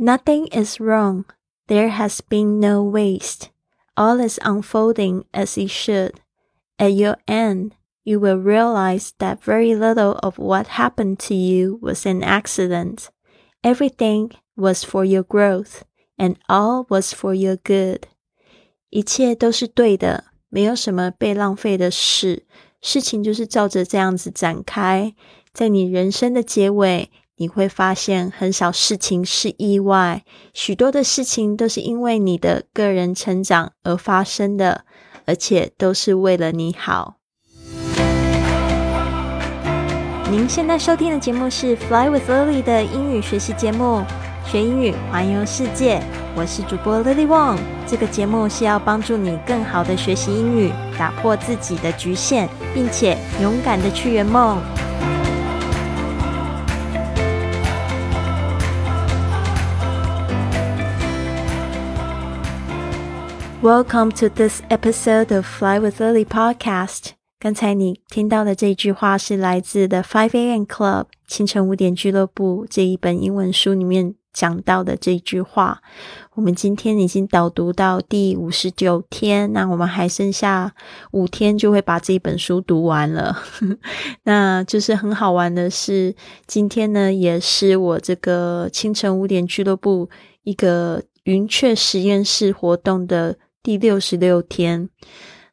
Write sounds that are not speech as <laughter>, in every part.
Nothing is wrong. There has been no waste. All is unfolding as it should. At your end, you will realize that very little of what happened to you was an accident. Everything was for your growth, and all was for your good. 一切都是对的，没有什么被浪费的事。事情就是照着这样子展开，在你人生的结尾， 你会发现很少事情是意外，许多的事情都是因为你的个人成长而发生的，而且都是为了你好。您现在收听的节目是《Fly with Lily》的英语学习节目，学英语环游世界。我是主播 Lily Wong。这个节目是要帮助你更好的学习英语，打破自己的局限，并且勇敢的去圆梦。Welcome to this episode of Fly with Lily podcast. 刚才你听到的这句话是来自的 Five A.M. Club 清晨五点俱乐部这一本英文书里面讲到的这句话。我们今天已经导读到第五十九天，那我们还剩下五天就会把这一本书读完了。<laughs> 那就是很好玩的是，今天呢也是我这个清晨五点俱乐部一个云雀实验室活动的第六十六天。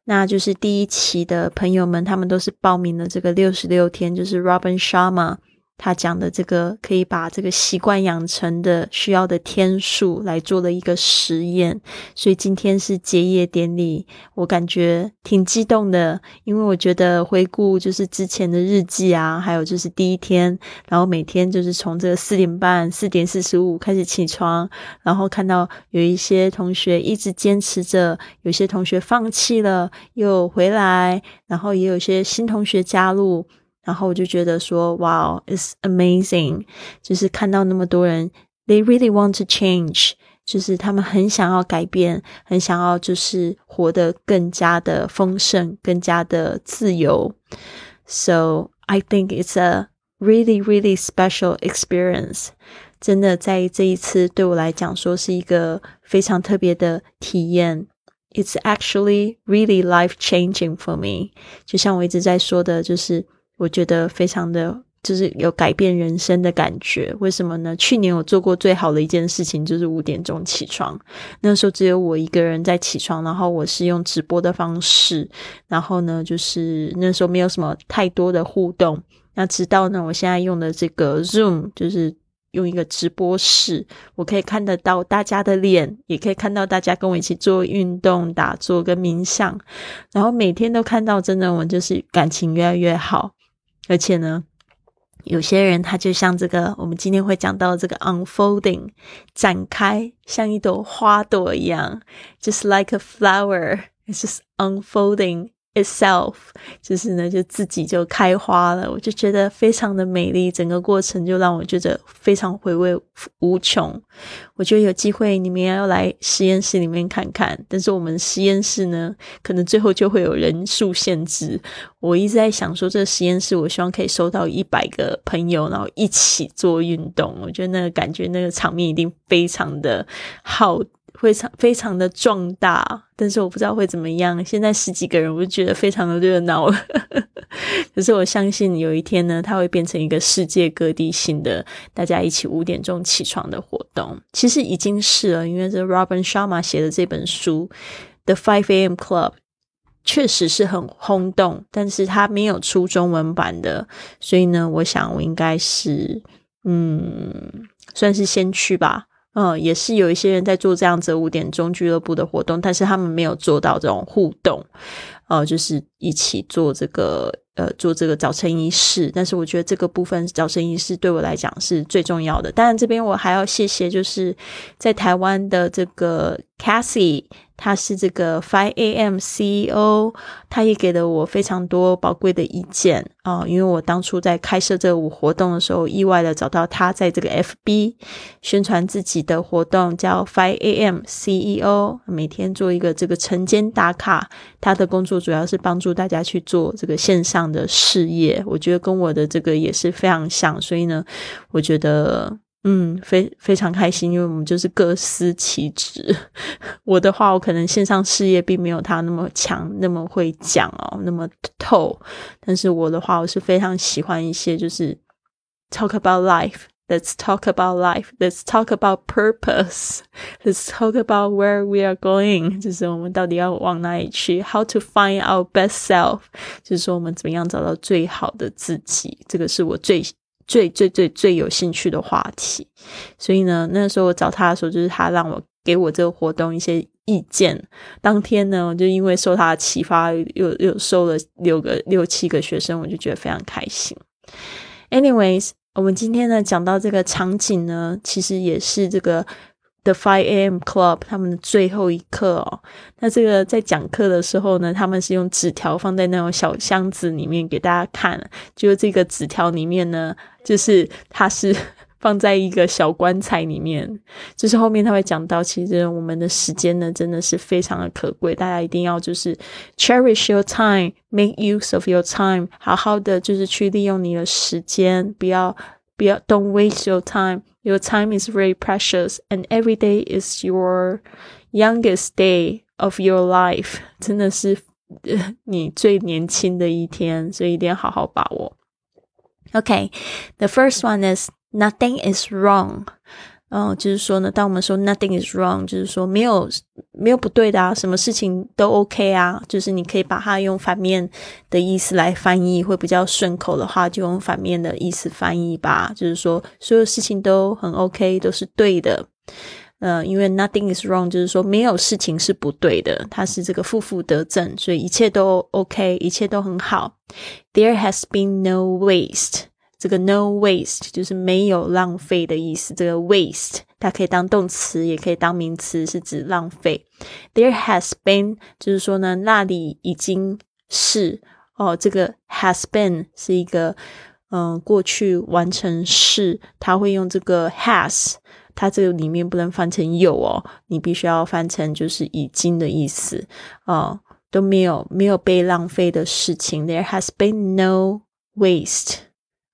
那就是第一期的朋友们，他们都是报名了这个六十六天，就是 Robin Sharma。他讲的这个可以把这个习惯养成的需要的天数来做了一个实验，所以今天是结业典礼，我感觉挺激动的，因为我觉得回顾就是之前的日记啊，还有就是第一天，然后每天就是从这个四点半、四点四十五开始起床，然后看到有一些同学一直坚持着，有些同学放弃了又回来，然后也有些新同学加入。然后我就觉得说，哇，it's amazing，就是看到那么多人，they really want to change，就是他们很想要改变，很想要就是活得更加的丰盛，更加的自由。So I think it's a really really special experience。真的在这一次对我来讲说是一个非常特别的体验。It's actually really life changing for me。就像我一直在说的，就是。 我觉得非常的就是有改变人生的感觉，为什么呢？去年我做过最好的一件事情就是五点钟起床，那时候只有我一个人在起床，然后我是用直播的方式，然后呢，就是那时候没有什么太多的互动。那直到呢，我现在用的这个 Zoom，就是用一个直播室，我可以看得到大家的脸，也可以看到大家跟我一起做运动、打坐跟冥想，然后每天都看到，真的我就是感情越来越好。而且呢，有些人他就像这个，我们今天会讲到这个 unfolding 展开，像一朵花朵一样，just like a flower，it's just unfolding。itself，就是呢，就自己就开花了，我就觉得非常的美丽，整个过程就让我觉得非常回味无穷。我觉得有机会你们要来实验室里面看看，但是我们实验室呢，可能最后就会有人数限制。我一直在想说，这个实验室我希望可以收到一百个朋友，然后一起做运动。我觉得那个感觉，那个场面一定非常的好。非常非常的壮大，但是我不知道会怎么样。现在十几个人，我就觉得非常的热闹了。<laughs> 可是我相信有一天呢，它会变成一个世界各地性的大家一起五点钟起床的活动。其实已经是了，因为这 Robin Sharma 写的这本书《The Five A.M. Club》确实是很轰动，但是它没有出中文版的，所以呢，我想我应该是嗯，算是先驱吧。嗯，也是有一些人在做这样子五点钟俱乐部的活动，但是他们没有做到这种互动，呃，就是一起做这个呃做这个早晨仪式。但是我觉得这个部分早晨仪式对我来讲是最重要的。当然，这边我还要谢谢，就是在台湾的这个 Cassie。他是这个 Five A.M. CEO，他也给了我非常多宝贵的意见啊，因为我当初在开设这个活动的时候，意外的找到他在这个 FB 宣传自己的活动，叫 Five A.M. CEO，每天做一个这个晨间打卡。他的工作主要是帮助大家去做这个线上的事业，我觉得跟我的这个也是非常像，所以呢，我觉得嗯，非非常开心，因为我们就是各司其职。<laughs> 我的话，我可能线上事业并没有他那么强，那么会讲哦，那么透。但是我的话，我是非常喜欢一些就是 talk about life。Let's talk about life. Let's talk about purpose. <laughs> Let's talk about where we are going. 就是我们到底要往哪里去？How to find our best self？就是说我们怎么样找到最好的自己？这个是我最最最最最有兴趣的话题。所以呢，那时候我找他的时候，就是他让我给我这个活动一些意见。当天呢，我就因为受他的启发，又又收了六个六七个学生，我就觉得非常开心。Anyways。我们今天呢讲到这个场景呢，其实也是这个 The Five A.M. Club 他们的最后一课哦。那这个在讲课的时候呢，他们是用纸条放在那种小箱子里面给大家看。就这个纸条里面呢，就是它是。放在一个小棺材里面，就是后面他会讲到，其实我们的时间呢，真的是非常的可贵，大家一定要就是 cherish your time，make use of your time，好好的就是去利用你的时间，不要不要 don't waste your time，your time is very precious，and every day is your youngest day of your life，真的是你最年轻的一天，所以一定要好好把握。Okay，the first one is Nothing is wrong，嗯，就是说呢，当我们说 nothing is wrong，就是说没有没有不对的啊，什么事情都 OK 啊，就是你可以把它用反面的意思来翻译，会比较顺口的话，就用反面的意思翻译吧。就是说，所有事情都很 OK，都是对的。呃，因为 nothing is wrong，就是说没有事情是不对的，它是这个负负得正，所以一切都 OK，一切都很好。There has been no waste。这个 no waste 就是没有浪费的意思。这个 waste 它可以当动词，也可以当名词，是指浪费。There has been 就是说呢，那里已经是哦。这个 has been 是一个嗯过去完成式，它会用这个 has，它这个里面不能翻成有哦，你必须要翻成就是已经的意思哦，都没有没有被浪费的事情。There has been no waste。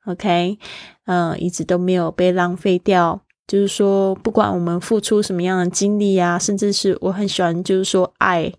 OK，嗯，一直都没有被浪费掉。就是说，不管我们付出什么样的精力啊，甚至是我很喜欢，就是说爱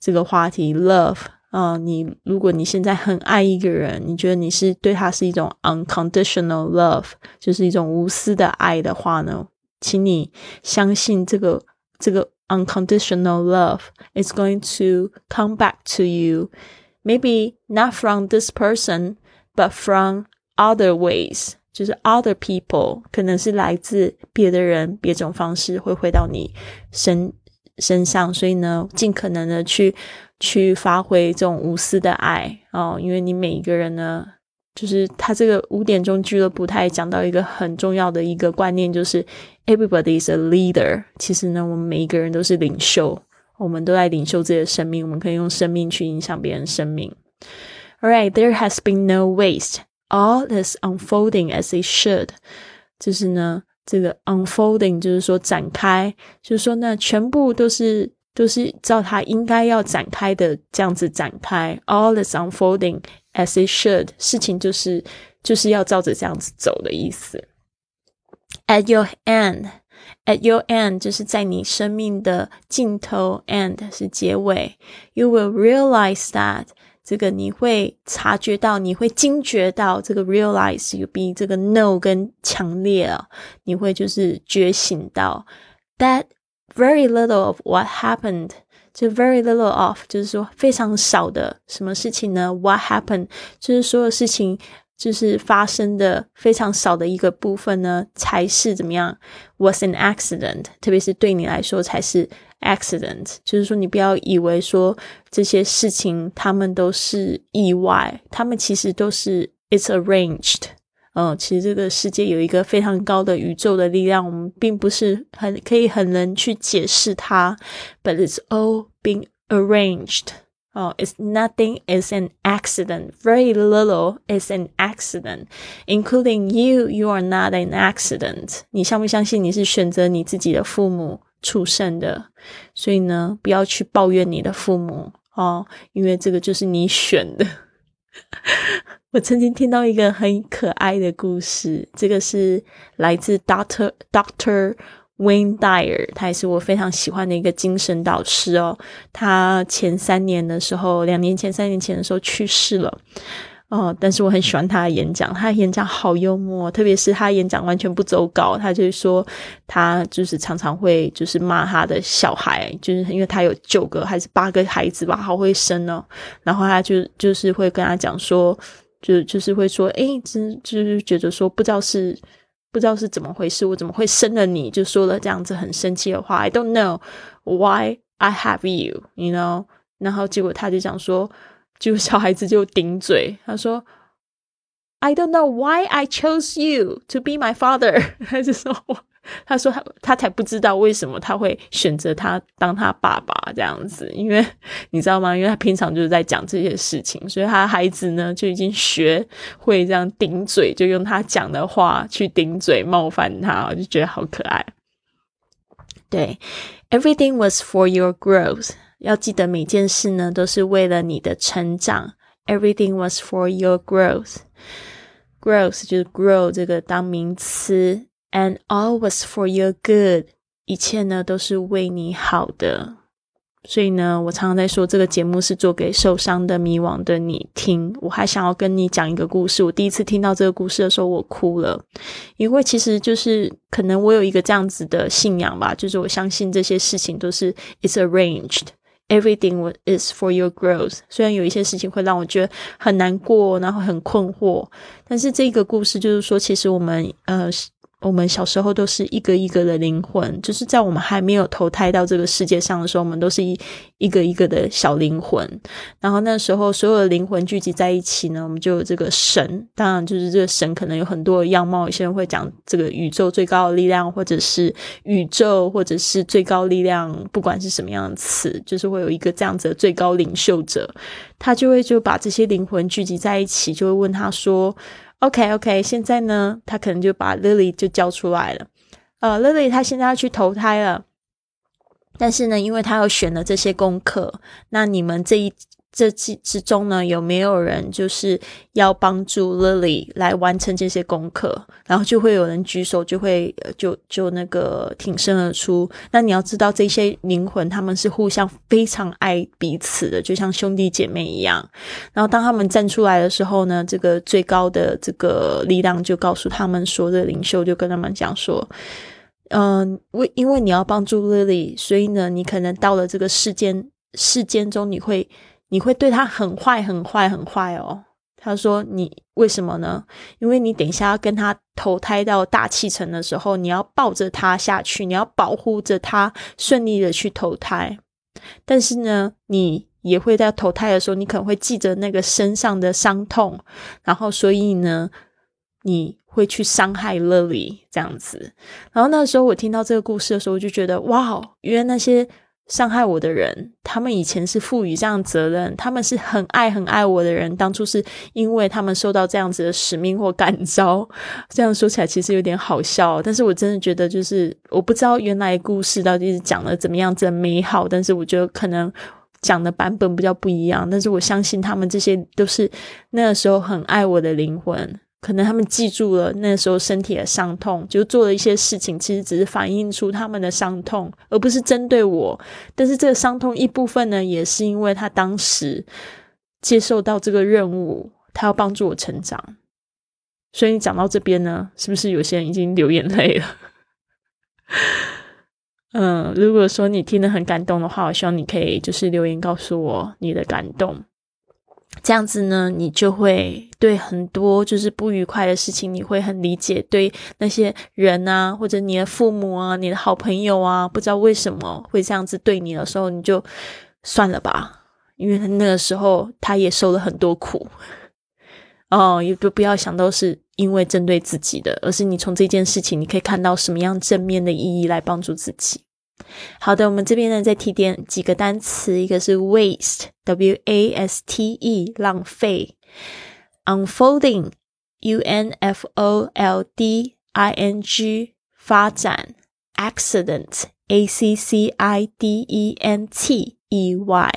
这个话题，love 啊，你如果你现在很爱一个人，你觉得你是对他是一种 unconditional love，就是一种无私的爱的话呢，请你相信这个这个 unconditional love is going to come back to you，maybe not from this person，but from Other ways 就是 other people 可能是来自别的人，别种方式会回到你身身上，所以呢，尽可能的去去发挥这种无私的爱哦，因为你每一个人呢，就是他这个五点钟俱乐部，他也讲到一个很重要的一个观念，就是 everybody is a leader。其实呢，我们每一个人都是领袖，我们都在领袖自己的生命，我们可以用生命去影响别人生命。All right, there has been no waste. All is unfolding as it should，就是呢，这个 unfolding 就是说展开，就是说呢，全部都是都是照它应该要展开的这样子展开。All is unfolding as it should，事情就是就是要照着这样子走的意思。At your end，at your end 就是在你生命的尽头，end 是结尾。You will realize that。 这个你会察觉到，你会惊觉到这个 realize 有比这个 know 更强烈啊，你会就是觉醒到 that very little of what happened，就 very little of 就是说非常少的什么事情呢？What happened 就是所有事情就是发生的非常少的一个部分呢，才是怎么样？Was an accident，特别是对你来说才是。accident，就是说你不要以为说这些事情他们都是意外，他们其实都是 it's arranged。嗯，其实这个世界有一个非常高的宇宙的力量，我们并不是很可以很能去解释它，but it's all being arranged。哦，it's nothing is an accident. Very little is an accident, including you. You are not an accident. 你相不相信你是选择你自己的父母？出生的，所以呢，不要去抱怨你的父母哦，因为这个就是你选的。<laughs> 我曾经听到一个很可爱的故事，这个是来自 Doctor Doctor Wayne Dyer，他也是我非常喜欢的一个精神导师哦。他前三年的时候，两年前、三年前的时候去世了。哦，但是我很喜欢他的演讲，他的演讲好幽默，特别是他演讲完全不走稿，他就是说他就是常常会就是骂他的小孩，就是因为他有九个还是八个孩子吧，好会生哦，然后他就就是会跟他讲说，就就是会说，诶，真就是觉得说不知道是不知道是怎么回事，我怎么会生了你，就说了这样子很生气的话，I don't know why I have you，you know，然后结果他就讲说。就小孩子就顶嘴，他说：“I don't know why I chose you to be my father。<laughs> ”他就说：“他说他他才不知道为什么他会选择他当他爸爸这样子，因为你知道吗？因为他平常就是在讲这些事情，所以他孩子呢就已经学会这样顶嘴，就用他讲的话去顶嘴冒犯他，我就觉得好可爱。对，Everything was for your growth。”要记得每件事呢，都是为了你的成长。Everything was for your growth. Growth 就是 grow 这个当名词，and all was for your good。一切呢都是为你好的。所以呢，我常常在说，这个节目是做给受伤的、迷惘的你听。我还想要跟你讲一个故事。我第一次听到这个故事的时候，我哭了，因为其实就是可能我有一个这样子的信仰吧，就是我相信这些事情都是 it's arranged。Everything is for your growth。虽然有一些事情会让我觉得很难过，然后很困惑，但是这个故事就是说，其实我们呃。我们小时候都是一个一个的灵魂，就是在我们还没有投胎到这个世界上的时候，我们都是一一个一个的小灵魂。然后那时候所有的灵魂聚集在一起呢，我们就有这个神。当然，就是这个神可能有很多的样貌。有些人会讲这个宇宙最高的力量，或者是宇宙，或者是最高力量，不管是什么样的词，就是会有一个这样子的最高领袖者，他就会就把这些灵魂聚集在一起，就会问他说。OK，OK，现在呢，他可能就把 Lily 就叫出来了。呃，Lily 他现在要去投胎了，但是呢，因为他要选了这些功课，那你们这一。这之之中呢，有没有人就是要帮助 Lily 来完成这些功课？然后就会有人举手，就会就就那个挺身而出。那你要知道，这些灵魂他们是互相非常爱彼此的，就像兄弟姐妹一样。然后当他们站出来的时候呢，这个最高的这个力量就告诉他们说，这领袖就跟他们讲说，嗯，为因为你要帮助 Lily，所以呢，你可能到了这个世间世间中，你会。你会对他很坏、很坏、很坏哦。他说：“你为什么呢？因为你等一下要跟他投胎到大气层的时候，你要抱着他下去，你要保护着他顺利的去投胎。但是呢，你也会在投胎的时候，你可能会记着那个身上的伤痛，然后所以呢，你会去伤害 Lily 这样子。然后那时候我听到这个故事的时候，我就觉得哇，原来那些。”伤害我的人，他们以前是赋予这样责任，他们是很爱很爱我的人。当初是因为他们受到这样子的使命或感召。<laughs> 这样说起来其实有点好笑，但是我真的觉得，就是我不知道原来故事到底是讲的怎么样子的美好，但是我觉得可能讲的版本比较不一样。但是我相信他们这些都是那个时候很爱我的灵魂。可能他们记住了那时候身体的伤痛，就做了一些事情，其实只是反映出他们的伤痛，而不是针对我。但是这个伤痛一部分呢，也是因为他当时接受到这个任务，他要帮助我成长。所以你讲到这边呢，是不是有些人已经流眼泪了？<laughs> 嗯，如果说你听得很感动的话，我希望你可以就是留言告诉我你的感动。这样子呢，你就会对很多就是不愉快的事情，你会很理解。对那些人啊，或者你的父母啊，你的好朋友啊，不知道为什么会这样子对你的时候，你就算了吧，因为那个时候他也受了很多苦。哦，也不不要想都是因为针对自己的，而是你从这件事情，你可以看到什么样正面的意义来帮助自己。好的，我们这边呢再提点几个单词，一个是 waste，w a s t e，浪费；unfolding，u n f o l d i n g，发展；accident，a c c i d e n t，意外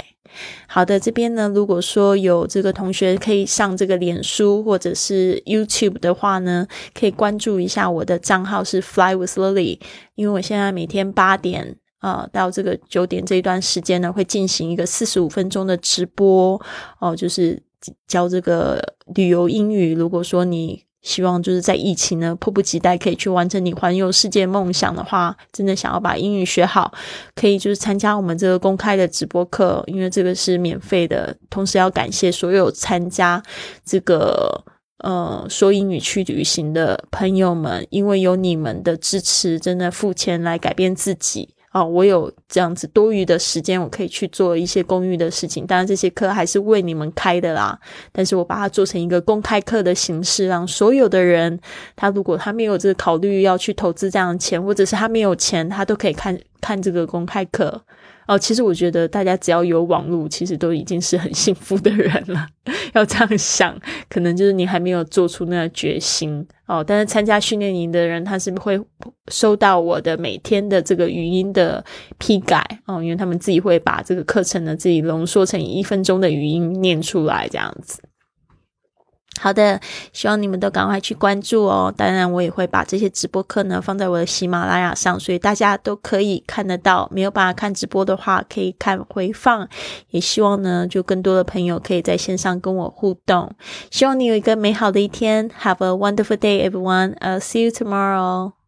好的，这边呢，如果说有这个同学可以上这个脸书或者是 YouTube 的话呢，可以关注一下我的账号是 Fly with Lily，因为我现在每天八点啊到这个九点这一段时间呢，会进行一个四十五分钟的直播哦，就是教这个旅游英语。如果说你希望就是在疫情呢，迫不及待可以去完成你环游世界梦想的话，真的想要把英语学好，可以就是参加我们这个公开的直播课，因为这个是免费的。同时要感谢所有参加这个呃说英语去旅行的朋友们，因为有你们的支持，真的付钱来改变自己。哦，我有这样子多余的时间，我可以去做一些公寓的事情。当然，这些课还是为你们开的啦。但是我把它做成一个公开课的形式，让所有的人，他如果他没有这个考虑要去投资这样的钱，或者是他没有钱，他都可以看看这个公开课。哦，其实我觉得大家只要有网络，其实都已经是很幸福的人了。<laughs> 要这样想，可能就是你还没有做出那个决心哦。但是参加训练营的人，他是会收到我的每天的这个语音的批改哦，因为他们自己会把这个课程呢自己浓缩成一分钟的语音念出来，这样子。好的，希望你们都赶快去关注哦。当然，我也会把这些直播课呢放在我的喜马拉雅上，所以大家都可以看得到。没有办法看直播的话，可以看回放。也希望呢，就更多的朋友可以在线上跟我互动。希望你有一个美好的一天。Have a wonderful day, everyone. I'll see you tomorrow.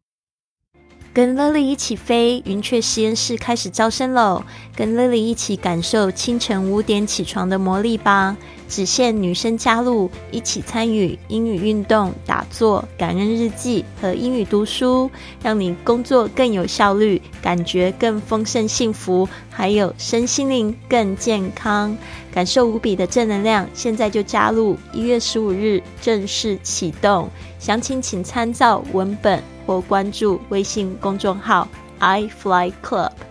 跟 Lily 一起飞，云雀实验室开始招生喽！跟 Lily 一起感受清晨五点起床的魔力吧！只限女生加入，一起参与英语运动、打坐、感恩日记和英语读书，让你工作更有效率，感觉更丰盛幸福，还有身心灵更健康，感受无比的正能量。现在就加入！一月十五日正式启动，详情请参照文本。或关注微信公众号 i fly club。